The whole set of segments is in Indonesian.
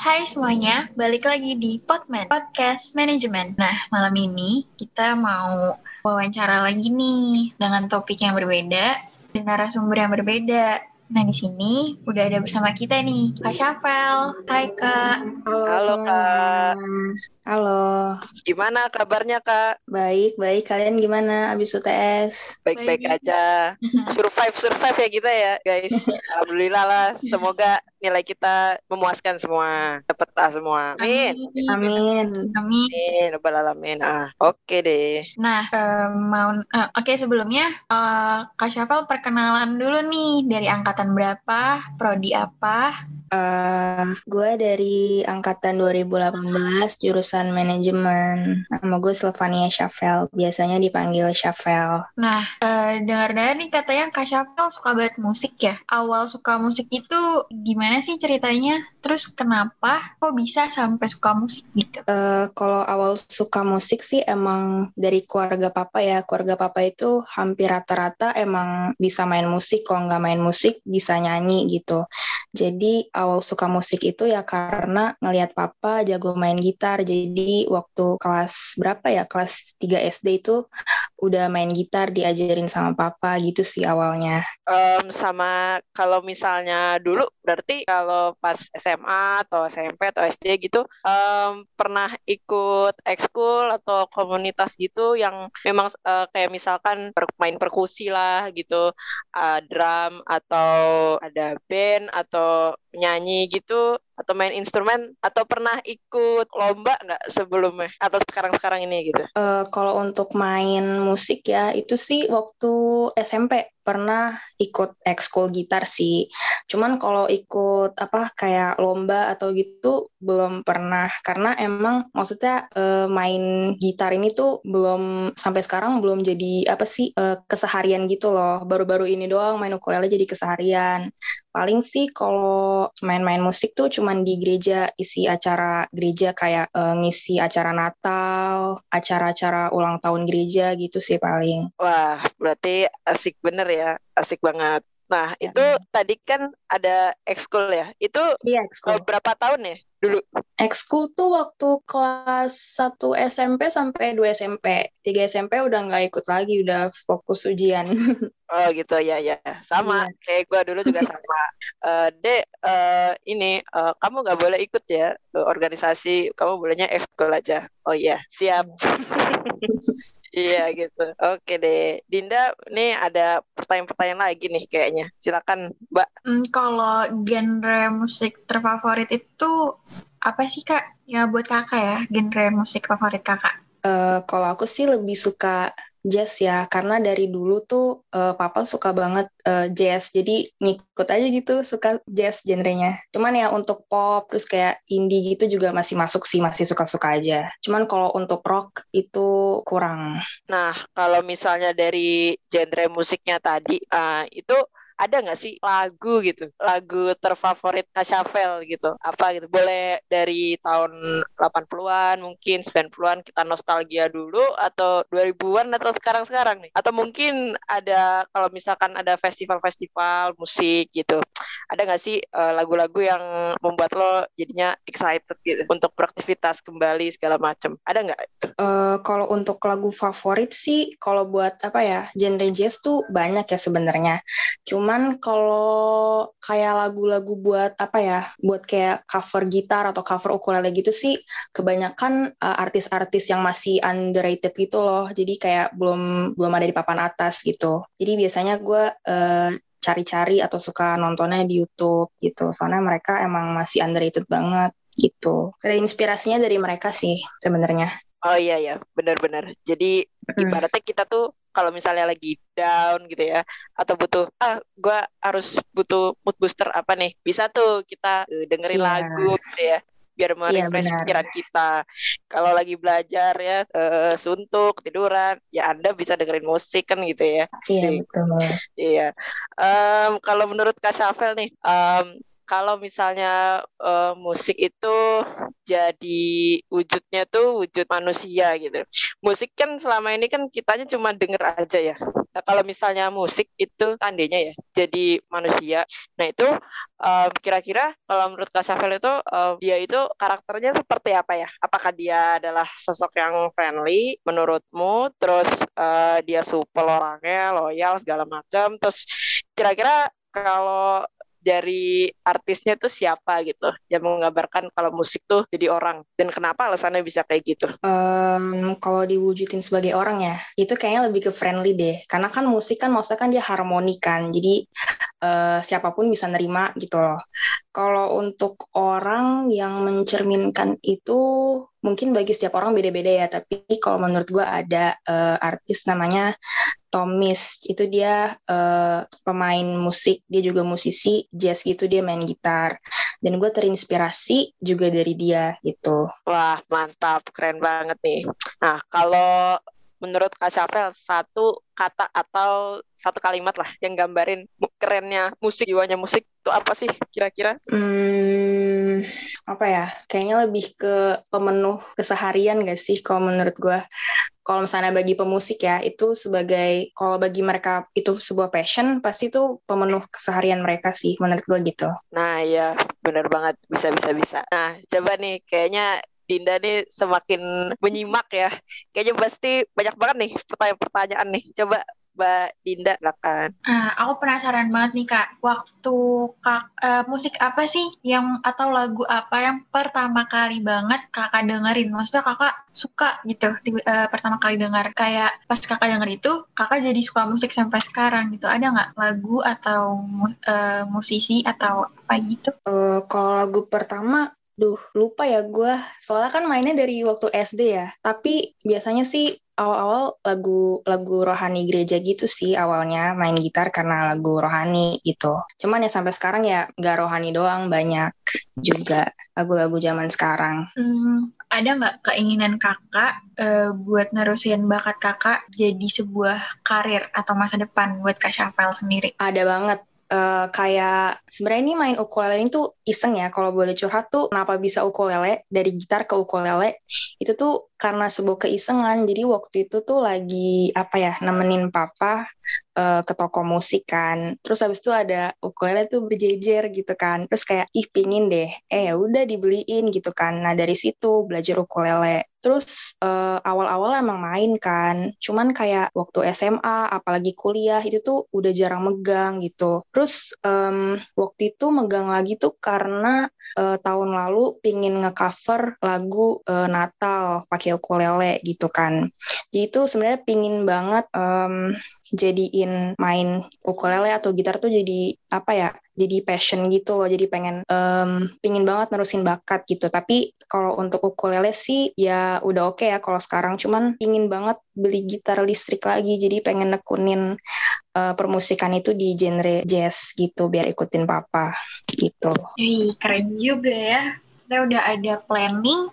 Hai semuanya, balik lagi di Podman, Podcast Manajemen. Nah, malam ini kita mau wawancara lagi nih dengan topik yang berbeda dan narasumber yang berbeda. Nah, di sini udah ada bersama kita nih, Kak Syafel. Hai, Kak. Halo, Halo, Kak. Halo, Gimana kabarnya Kak? baik, baik. Kalian gimana abis UTS? Baik-baik Baik. aja. Survive, survive ya kita ya guys. Alhamdulillah lah. Semoga nilai kita memuaskan semua. Dapat A semua. Amin. Amin. Amin. Amin. Rabbal alamin. Ah, oke deh. Nah, eh, mau eh, oke sebelumnya eh, Kak Syafel perkenalan dulu nih dari angkatan berapa, prodi apa? Eh, gue dari angkatan 2018, jurusan manajemen. Nama gue Sylvania Shafel. Biasanya dipanggil Shafel. Nah, eh, dengar-dengar nih katanya Kak Syafel suka banget musik ya. Awal suka musik itu gimana sih ceritanya? Terus kenapa kok bisa sampai suka musik gitu? Eh, kalau awal suka musik sih emang dari keluarga papa ya. Keluarga papa itu hampir rata-rata emang bisa main musik. Kalau nggak main musik bisa nyanyi gitu. Jadi awal suka musik itu ya karena ngelihat papa jago main gitar. Jadi waktu kelas berapa ya? Kelas 3 SD itu udah main gitar diajarin sama papa gitu sih awalnya. Em, sama kalau misalnya dulu berarti kalau pas SMA atau SMP atau SD gitu em, pernah ikut ekskul atau komunitas gitu yang memang eh, kayak misalkan per- main perkusi lah gitu, ah, drum atau ada band atau nyanyi gitu atau main instrumen atau pernah ikut lomba nggak sebelumnya atau sekarang-sekarang ini gitu? Eh, kalau untuk main musik ya itu sih waktu SMP pernah ikut ekskul gitar sih. Cuman kalau ikut apa kayak lomba atau gitu belum pernah karena emang maksudnya eh, main gitar ini tuh belum sampai sekarang belum jadi apa sih eh, keseharian gitu loh. Baru-baru ini doang main ukulele jadi keseharian. Paling sih kalau main-main musik tuh cuman di gereja isi acara gereja kayak eh, ngisi acara Natal, acara-acara ulang tahun gereja gitu sih paling. Wah, berarti asik bener ya, asik banget. Nah, Ya. itu tadi kan ada ekskul ya. Itu Iya, eh, berapa tahun ya dulu? Ekskul tuh waktu kelas 1 SMP sampai 2 SMP. 3 SMP udah nggak ikut lagi, udah fokus ujian. Oh gitu ya ya sama Iya. kayak gua dulu juga sama. Eh Dek, eh, ini eh, kamu nggak boleh ikut ya ke organisasi, kamu bolehnya ekskul aja. Oh iya siap. Iya gitu. Oke deh, Dinda, nih ada pertanyaan-pertanyaan lagi nih kayaknya. Silakan Mbak. Hmm, kalau genre musik terfavorit itu apa sih Kak? Ya buat kakak ya, genre musik favorit kakak. Eh, kalau aku sih lebih suka jazz ya, karena dari dulu tuh eh, papa suka banget eh, jazz, jadi ngikut aja gitu suka jazz genrenya. Cuman ya untuk pop terus kayak indie gitu juga masih masuk sih, masih suka-suka aja. Cuman kalau untuk rock itu kurang. Nah, kalau misalnya dari genre musiknya tadi, ah, itu ada nggak sih lagu gitu, lagu terfavorit Kak Syafel gitu, apa gitu, boleh dari tahun 80-an, mungkin 90-an kita nostalgia dulu, atau 2000-an atau sekarang-sekarang nih, atau mungkin ada, kalau misalkan ada festival-festival musik gitu, ada nggak sih eh, lagu-lagu yang membuat lo jadinya excited gitu, untuk beraktivitas kembali segala macam, ada nggak? Eh, kalau untuk lagu favorit sih, kalau buat apa ya, genre jazz tuh banyak ya sebenarnya. Cuman kalau kayak lagu-lagu buat apa ya, buat kayak cover gitar atau cover ukulele gitu sih, kebanyakan eh, artis-artis yang masih underrated gitu loh. Jadi kayak belum belum ada di papan atas gitu. Jadi biasanya gue eh, cari-cari atau suka nontonnya di YouTube gitu. Soalnya mereka emang masih underrated banget gitu. Ada inspirasinya dari mereka sih sebenarnya. Oh iya ya, benar-benar. Jadi Mm. ibaratnya kita tuh kalau misalnya lagi down gitu ya, atau butuh ah gue harus butuh mood booster apa nih? Bisa tuh kita eh, dengerin Iya. lagu gitu ya, biar merefresh benar. pikiran kita. Kalau lagi belajar ya eh, suntuk tiduran, ya Anda bisa dengerin musik kan gitu ya. Iya betul. Iya. Kalau menurut Kak Syafel nih, em, kalau misalnya eh, musik itu jadi wujudnya tuh wujud manusia gitu. Musik kan selama ini kan kitanya cuma denger aja ya. Nah, kalau misalnya musik itu tandanya ya jadi manusia. Nah itu um, kira-kira kalau menurut Kak Syafel itu um, dia itu karakternya seperti apa ya? Apakah dia adalah sosok yang friendly menurutmu? Terus uh, dia supel orangnya, loyal segala macam. Terus kira-kira kalau dari artisnya tuh siapa gitu yang menggambarkan kalau musik tuh jadi orang dan kenapa alasannya bisa kayak gitu? Um, kalau diwujudin sebagai orang ya itu kayaknya lebih ke friendly deh karena kan musik kan maksudnya kan dia harmoni kan jadi uh, siapa pun bisa nerima gitu loh. Kalau untuk orang yang mencerminkan itu mungkin bagi setiap orang beda-beda ya tapi kalau menurut gue ada uh, artis namanya Tomis. Itu dia uh, pemain musik dia juga musisi jazz gitu dia main gitar. Dan gue terinspirasi juga dari dia gitu. Wah mantap. Keren banget nih. Nah kalau menurut Kak Syafel satu kata atau satu kalimat lah yang gambarin kerennya musik jiwanya musik itu apa sih kira-kira? Hmm, apa ya? Kayaknya lebih ke pemenuh keseharian gak sih kalau menurut gue? Kalau misalnya bagi pemusik ya itu sebagai kalau bagi mereka itu sebuah passion pasti itu pemenuh keseharian mereka sih menurut gue gitu. Nah ya benar banget bisa bisa bisa. Nah coba nih kayaknya Dinda nih semakin menyimak ya. Kayaknya pasti banyak banget nih pertanyaan-pertanyaan nih. Coba Mbak Dinda silakan. Nah, aku penasaran banget nih Kak. Waktu Kak uh, musik apa sih yang atau lagu apa yang pertama kali banget Kakak dengerin? Maksudnya Kakak suka gitu uh, pertama kali dengar kayak pas Kakak denger itu Kakak jadi suka musik sampai sekarang gitu. Ada nggak lagu atau uh, musisi atau apa gitu? Uh, kalau lagu pertama Duh, lupa ya gue. Soalnya kan mainnya dari waktu SD ya. Tapi biasanya sih awal-awal lagu lagu rohani gereja gitu sih awalnya main gitar karena lagu rohani gitu. Cuman ya sampai sekarang ya nggak rohani doang banyak juga lagu-lagu zaman sekarang. Hmm, ada nggak keinginan kakak uh, buat nerusin bakat kakak jadi sebuah karir atau masa depan buat Kak Syafel sendiri? Ada banget uh, kayak sebenarnya ini main ukulele itu iseng ya kalau boleh curhat tuh kenapa bisa ukulele? Dari gitar ke ukulele itu tuh karena sebuah keisengan. Jadi waktu itu tuh lagi apa ya nemenin papa uh, ke toko musik kan. Terus habis itu ada ukulele tuh berjejer gitu kan. Terus kayak ih pingin deh. Eh ya udah dibeliin gitu kan. Nah dari situ belajar ukulele. Terus uh, awal-awal emang main kan, cuman kayak waktu SMA, apalagi kuliah itu tuh udah jarang megang gitu. Terus um, waktu itu megang lagi tuh karena uh, tahun lalu pingin ngecover lagu uh, Natal pakai ukulele gitu kan. Jadi itu sebenarnya pingin banget um, jadiin main ukulele atau gitar tuh jadi apa ya jadi passion gitu loh. Jadi pengen um, pingin banget nerusin bakat gitu. Tapi kalau untuk ukulele sih ya udah oke okay ya kalau sekarang. Cuman pingin banget beli gitar listrik lagi. Jadi pengen nekunin uh, permusikan itu di genre jazz gitu biar ikutin papa gitu. Wih, keren juga ya maksudnya udah ada planning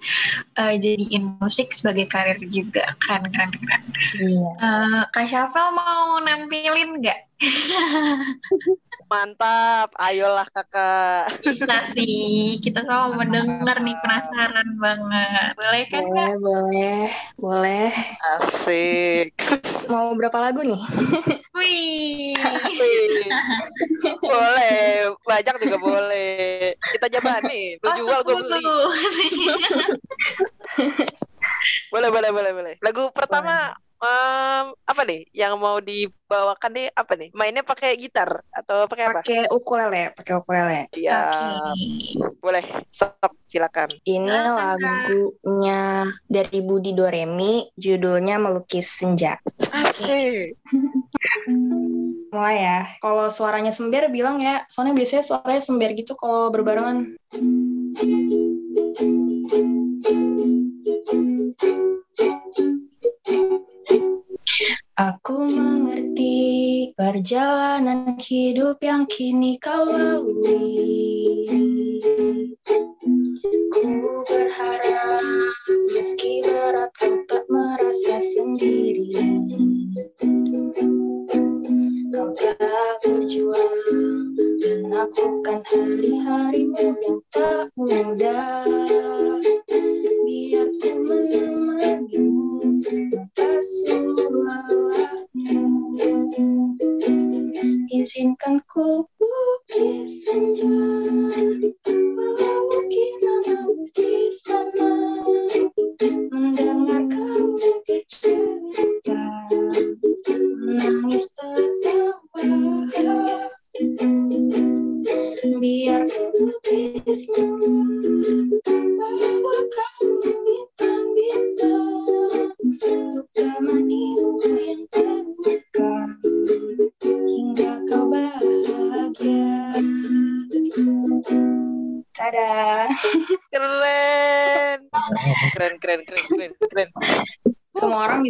uh, jadiin musik sebagai karir juga. Keren keren keren. Iya. uh, Kak Syafel mau nampilin nggak Mantap, ayolah kakak. Bisa sih, kita semua mendengar nih penasaran banget. Boleh kan Boleh, kak? boleh, boleh. Asik. Mau berapa lagu nih? Wih. boleh, banyak juga boleh. Kita coba nih, lu oh, jual gue beli. boleh, boleh, boleh, boleh. Lagu pertama um, apa nih? Yang mau dibawakan nih apa nih? Mainnya pakai gitar atau pakai apa? Pakai ukulele pakai ukulele. Iya okay. boleh sok silakan. Ini lagunya dari Budi Doremi judulnya melukis senja. Okay. mulai ya. Kalau suaranya sember bilang ya. Soalnya biasanya suaranya sember gitu kalau berbarengan Aku mengerti perjalanan hidup yang kini kau lalui. Ku berharap meski berat kau tak merasa sendiri. Kau telah berjuang melakukan hari-harimu yang tak mudah. izinkan ku bukti senja Mungkin malam di sana Mendengarkan cerita Menangis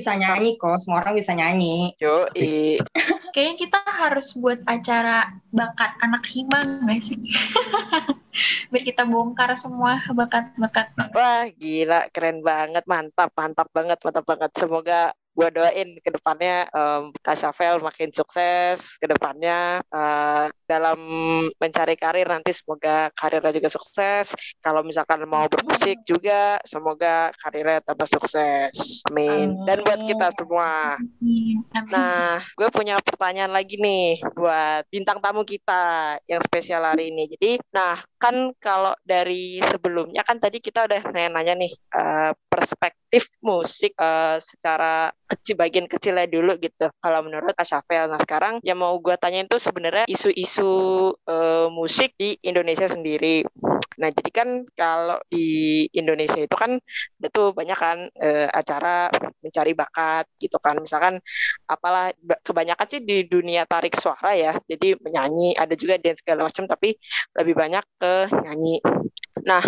bisa nyanyi kok, semua orang bisa nyanyi. Yo, Kayaknya kita harus buat acara bakat anak hibang nggak sih? Biar kita bongkar semua bakat-bakat. Wah, gila, keren banget, mantap, mantap banget, mantap banget. Semoga gue doain ke depannya um, Kak Syafel makin sukses ke depannya uh, dalam mencari karir nanti semoga karirnya juga sukses. Kalau misalkan mau bermusik juga semoga karirnya tambah sukses. Amin, amin. dan buat kita semua. Amin. nah gue punya pertanyaan lagi nih buat bintang tamu kita yang spesial hari ini. Jadi nah kan kalau dari sebelumnya kan tadi kita udah nanya-nanya nih uh, perspektif musik uh, secara kecil bagian kecilnya dulu gitu. Kalau menurut Asyafel nah sekarang yang mau gue tanyain tuh sebenarnya isu-isu uh, musik di Indonesia sendiri. Nah jadi kan kalau di Indonesia itu kan itu banyak kan uh, acara mencari bakat gitu kan. Misalkan apalah kebanyakan sih di dunia tarik suara ya. Jadi menyanyi ada juga dance segala macam tapi lebih banyak ke ke nyanyi. Nah,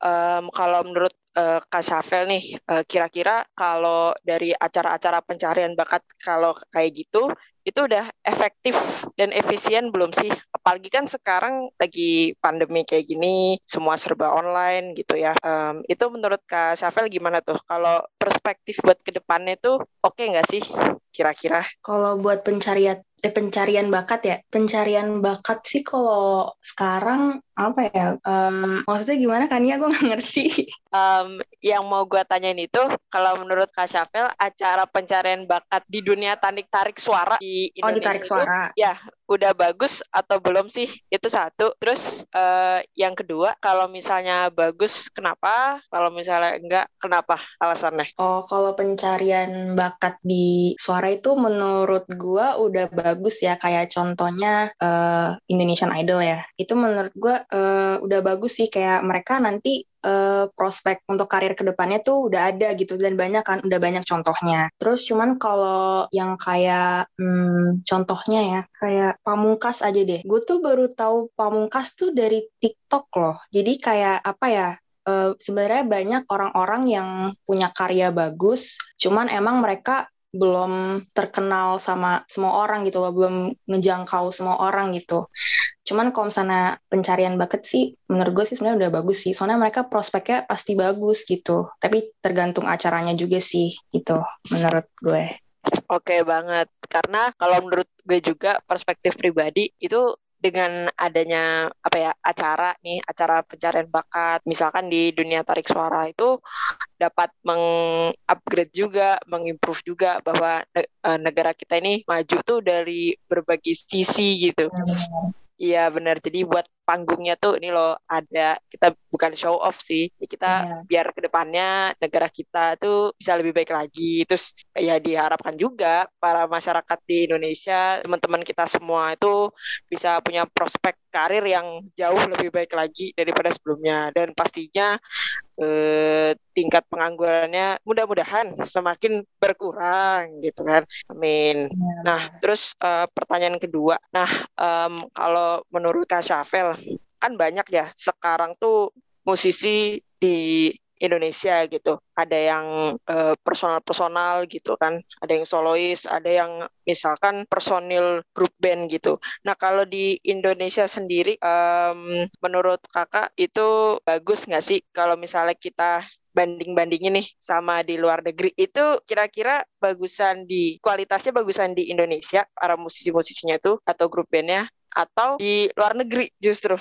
um, kalau menurut uh, Kak Syafel nih, uh, kira-kira kalau dari acara-acara pencarian bakat kalau kayak gitu, itu udah efektif dan efisien belum sih? Apalagi kan sekarang lagi pandemi kayak gini, semua serba online gitu ya. Um, itu menurut Kak Syafel gimana tuh? Kalau perspektif buat ke depannya tuh oke okay nggak sih kira-kira? Kalau buat pencarian eh, pencarian bakat ya? Pencarian bakat sih kalau sekarang apa ya um, maksudnya gimana kan ya gue nggak ngerti. Um, yang mau gue tanyain itu kalau menurut Kak Syafel acara pencarian bakat di dunia tarik tarik suara di Indonesia oh ditarik suara. ya udah bagus atau belum sih? Itu satu. Terus uh, yang kedua kalau misalnya bagus kenapa? Kalau misalnya enggak kenapa alasannya? Oh kalau pencarian bakat di suara itu menurut gue udah bagus ya kayak contohnya uh, Indonesian Idol ya itu menurut gue uh, udah bagus sih kayak mereka nanti uh, prospek untuk karir ke depannya tuh udah ada gitu dan banyak kan udah banyak contohnya. Terus cuman kalau yang kayak hmm, contohnya ya kayak pamungkas aja deh. Gue tuh baru tahu pamungkas tuh dari TikTok loh. Jadi kayak apa ya? Uh, sebenarnya banyak orang-orang yang punya karya bagus, cuman emang mereka belum terkenal sama semua orang gitu loh, belum ngejangkau semua orang gitu. Cuman kalau misalnya pencarian bakat sih, menurut gue sih sebenarnya udah bagus sih. Soalnya mereka prospeknya pasti bagus gitu. Tapi tergantung acaranya juga sih, gitu menurut gue. Oke banget, karena kalau menurut gue juga perspektif pribadi itu dengan adanya apa ya acara nih acara pencarian bakat misalkan di dunia tarik suara itu dapat mengupgrade juga mengimprove juga bahwa eh, negara kita ini maju tuh dari berbagai sisi gitu. Iya benar. Jadi buat panggungnya tuh ini loh ada kita bukan show off sih. Ya kita yeah. biar ke depannya negara kita tuh bisa lebih baik lagi. Terus ya diharapkan juga para masyarakat di Indonesia teman-teman kita semua itu bisa punya prospek karir yang jauh lebih baik lagi daripada sebelumnya. Dan pastinya eh, tingkat penganggurannya mudah-mudahan semakin berkurang gitu kan. Amin. Ya, nah, terus uh, pertanyaan kedua. Nah, um, kalau menurut Kak Syafel kan banyak ya sekarang tuh musisi di Indonesia gitu. Ada yang uh, personal-personal gitu kan, ada yang solois, ada yang misalkan personil grup band gitu. Nah kalau di Indonesia sendiri, um, menurut kakak itu bagus nggak sih kalau misalnya kita banding-bandingin nih sama di luar negeri itu kira-kira bagusan di kualitasnya bagusan di Indonesia para musisi-musisinya itu atau grup bandnya atau di luar negeri justru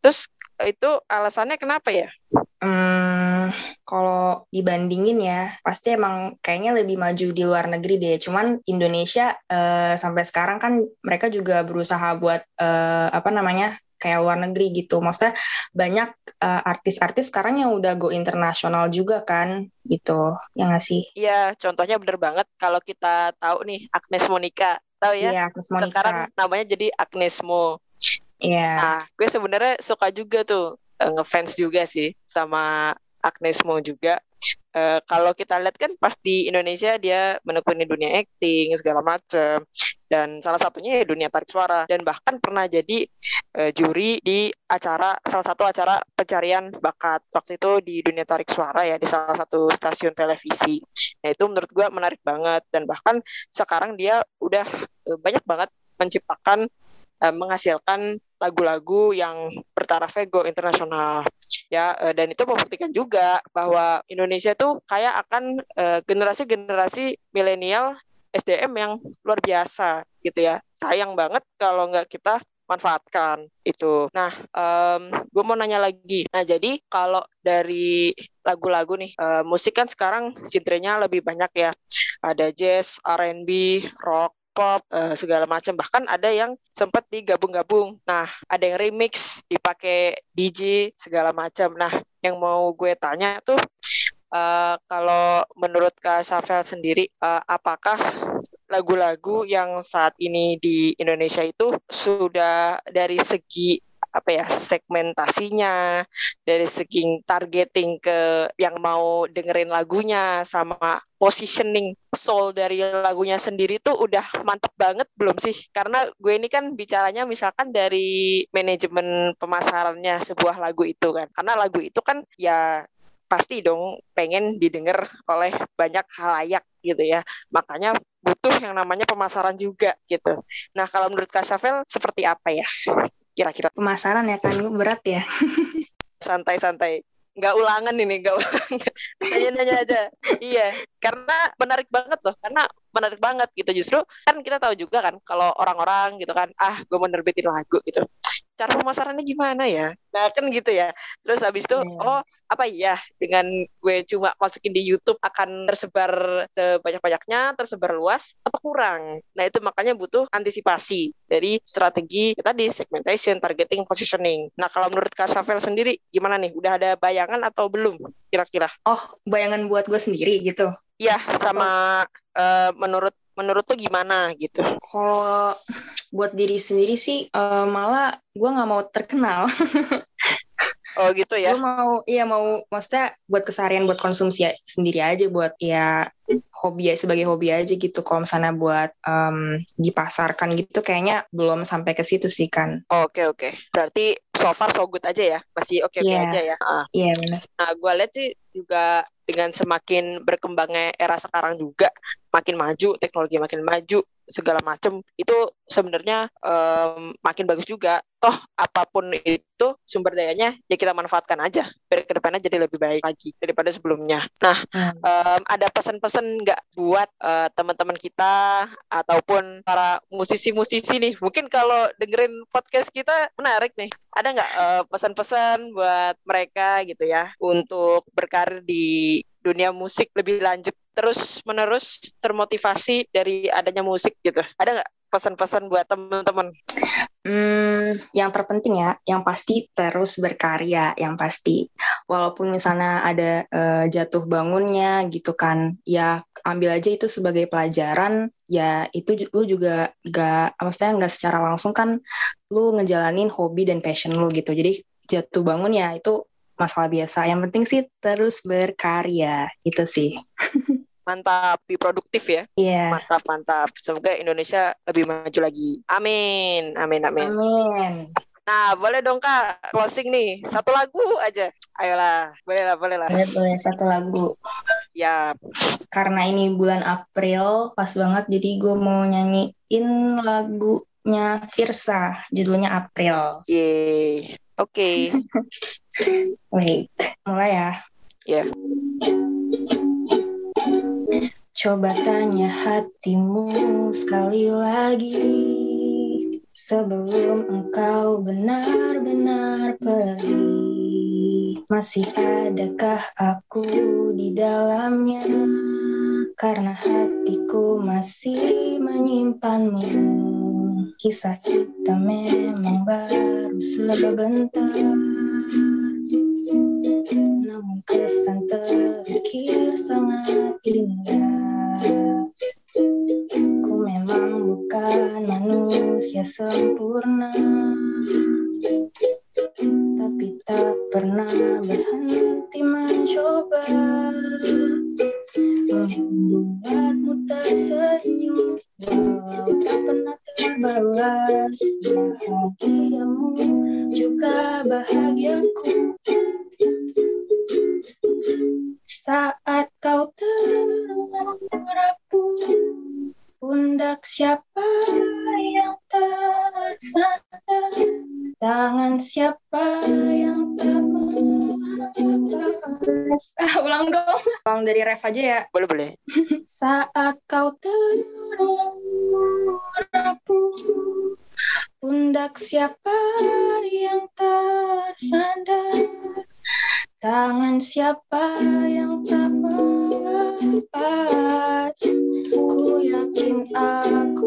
terus itu alasannya kenapa ya Hmm, kalau dibandingin ya, pasti emang kayaknya lebih maju di luar negeri deh. Cuman Indonesia uh, sampai sekarang kan mereka juga berusaha buat uh, apa namanya kayak luar negeri gitu. Maksudnya banyak uh, artis-artis sekarang yang udah go internasional juga kan, gitu. Ya nggak sih? Iya, contohnya bener banget kalau kita tahu nih Agnes Monica, tahu ya? Iya, Agnes Monica. Sekarang namanya jadi Agnes Mo. Iya. Yeah. Nah, gue sebenarnya suka juga tuh ngefans juga sih sama Agnes Mo juga. Uh, kalau kita lihat kan pas di Indonesia dia menekuni dunia acting segala macam dan salah satunya ya dunia tarik suara. Dan bahkan pernah jadi uh, juri di acara salah satu acara pencarian bakat. Waktu itu di dunia tarik suara ya di salah satu stasiun televisi. Nah itu menurut gue menarik banget. Dan bahkan sekarang dia udah uh, banyak banget menciptakan uh, menghasilkan lagu-lagu yang bertaraf ego internasional ya dan itu membuktikan juga bahwa Indonesia tuh kayak akan generasi-generasi milenial SDM yang luar biasa gitu ya. Sayang banget kalau nggak kita manfaatkan itu. Nah, um, gue mau nanya lagi. Nah, jadi kalau dari lagu-lagu nih, uh, musik kan sekarang genrenya lebih banyak ya. Ada jazz, R&B, rock, pop, uh, segala macam. Bahkan ada yang sempat digabung-gabung. Nah, ada yang remix, dipakai DJ, segala macam. Nah, yang mau gue tanya tuh, uh, kalau menurut Kak Safel sendiri, uh, apakah lagu-lagu yang saat ini di Indonesia itu sudah dari segi apa ya segmentasinya dari segi targeting ke yang mau dengerin lagunya sama positioning soul dari lagunya sendiri tuh udah mantep banget belum sih karena gue ini kan bicaranya misalkan dari manajemen pemasarannya sebuah lagu itu kan karena lagu itu kan ya pasti dong pengen didengar oleh banyak halayak gitu ya. Makanya butuh yang namanya pemasaran juga gitu. Nah, kalau menurut Kak Syafel seperti apa ya? Kira-kira pemasaran ya kan berat ya. Santai-santai. Nggak ulangan ini, nggak ulangan. Nanya-nanya aja. iya, karena menarik banget loh. Karena menarik banget gitu. Justru kan kita tahu juga kan kalau orang-orang gitu kan, ah gue mau nerbitin lagu gitu cara pemasarannya gimana ya? Nah kan gitu ya. Terus habis itu yeah. oh apa iya? Dengan gue cuma masukin di YouTube akan tersebar sebanyak-banyaknya tersebar luas atau kurang? Nah itu makanya butuh antisipasi dari strategi ya tadi segmentation targeting positioning. Nah kalau menurut Kak Safel sendiri gimana nih? Udah ada bayangan atau belum kira-kira? Oh bayangan buat gue sendiri gitu? Iya, sama uh, menurut menurut tuh gimana gitu? Kalau buat diri sendiri sih uh, malah gue nggak mau terkenal. oh gitu ya? Gue mau, iya mau, maksudnya buat keseharian, buat konsumsi sendiri aja, buat ya hobi ya sebagai hobi aja gitu. Kalau misalnya buat um, dipasarkan gitu, kayaknya belum sampai ke situ sih kan. Oke okay, oke. Okay. Berarti so far so good aja ya, masih oke okay, -okay yeah. aja ya. Ah. Iya yeah, benar. Nah gue lihat sih juga dengan semakin berkembangnya era sekarang juga makin maju teknologi makin maju segala macam itu sebenarnya um, makin bagus juga. Toh apa pun itu sumber dayanya ya kita manfaatkan aja. Biar ke depannya jadi lebih baik lagi daripada sebelumnya. Nah hmm. um, ada pesan-pesan nggak buat uh, teman-teman kita ataupun para musisi-musisi nih? Mungkin kalau dengerin podcast kita menarik nih. Ada nggak uh, pesan-pesan buat mereka gitu ya untuk berkarir di dunia musik lebih lanjut terus menerus termotivasi dari adanya musik gitu ada nggak pesan-pesan buat teman-teman? Hmm, yang terpenting ya, yang pasti terus berkarya, yang pasti. Walaupun misalnya ada uh, jatuh bangunnya gitu kan, ya ambil aja itu sebagai pelajaran. Ya itu lu juga gak, maksudnya nggak secara langsung kan, lu ngejalanin hobi dan passion lu gitu. Jadi jatuh bangun ya itu masalah biasa. Yang penting sih terus berkarya, itu sih. mantap, lebih produktif ya. Iya. Yeah. Mantap, mantap. Semoga Indonesia lebih maju lagi. Amin, amin, amin. Amin. Nah, boleh dong Kak, closing nih. Satu lagu aja. Ayolah, boleh lah, boleh lah. Boleh, boleh. Satu lagu. Ya. Karena ini bulan April, pas banget. Jadi gue mau nyanyiin lagunya Virsa, judulnya April. Yeay. Oke. Okay. Wait, mulai ya. Ya. Yeah. Coba tanya hatimu sekali lagi. Sebelum engkau benar-benar pergi Masih adakah aku di dalamnya? Karena hatiku masih menyimpanmu. Kisah kita memang baru sebentar berhenti mencoba. Membuatmu tersenyum Walau tak pernah terbalas. Bahagiamu juga bahagiaku. Dari ref aja ya. Boleh boleh. saat kau terrapu pundak siapa yang tersandar? Tangan siapa yang tak melepas? Ku yakin aku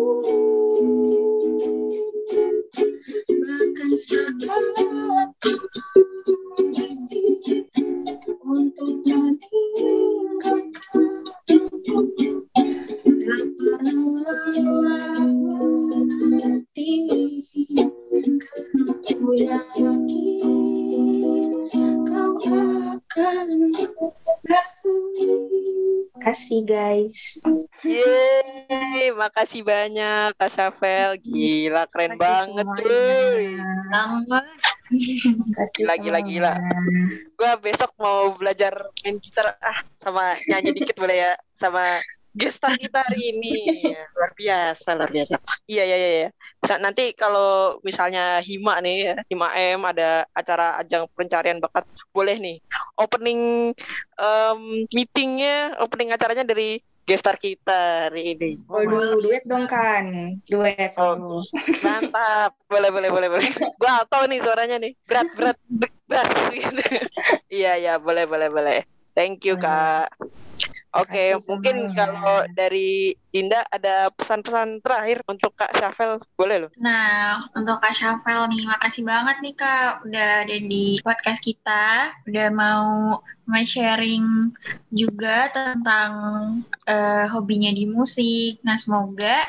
kasih guys Yeay, makasih banyak Kak Syafel. Gila, keren Makasih banget semuanya. cuy. Kasih Gila, gila, gila. semuanya. Gua besok mau belajar main gitar ah sama nyanyi dikit boleh ya sama gestar kita hari ini. Ya, luar biasa, luar biasa. Iya, iya, iya, iya. Nanti kalau misalnya Hima nih, ya, Hima M ada acara ajang pencarian bakat, boleh nih opening em, meetingnya, opening acaranya dari gestar kita hari ini. Waduh, duet dong kan. Duet Oh. Mantap, boleh boleh boleh boleh. Gua tahu nih suaranya nih, berat berat berat. gitu. Iya iya boleh boleh boleh. Thank you kak. Oke, Makasih mungkin semuanya. kalau dari Dinda ada pesan-pesan terakhir untuk Kak Syafel, boleh loh. Nah, untuk Kak Syafel nih, makasih banget nih Kak udah ada di podcast kita, udah mau sharing juga tentang eh, hobinya di musik. Nah, semoga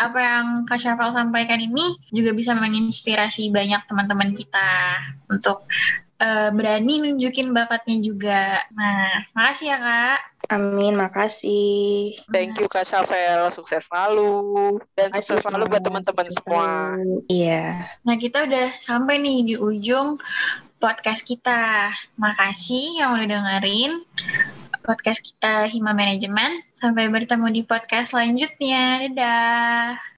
apa yang Kak Syafel sampaikan ini juga bisa menginspirasi banyak teman-teman kita untuk eh, berani nunjukin bakatnya juga. Nah, makasih ya Kak. Amin, makasih. Thank you Kak Syafel, sukses selalu dan Makasih sukses selalu buat teman-teman semua. Iya. Nah, kita udah sampai nih di ujung podcast kita. Makasih yang udah dengerin podcast eh, Hima Manajemen. Sampai bertemu di podcast selanjutnya. Dadah.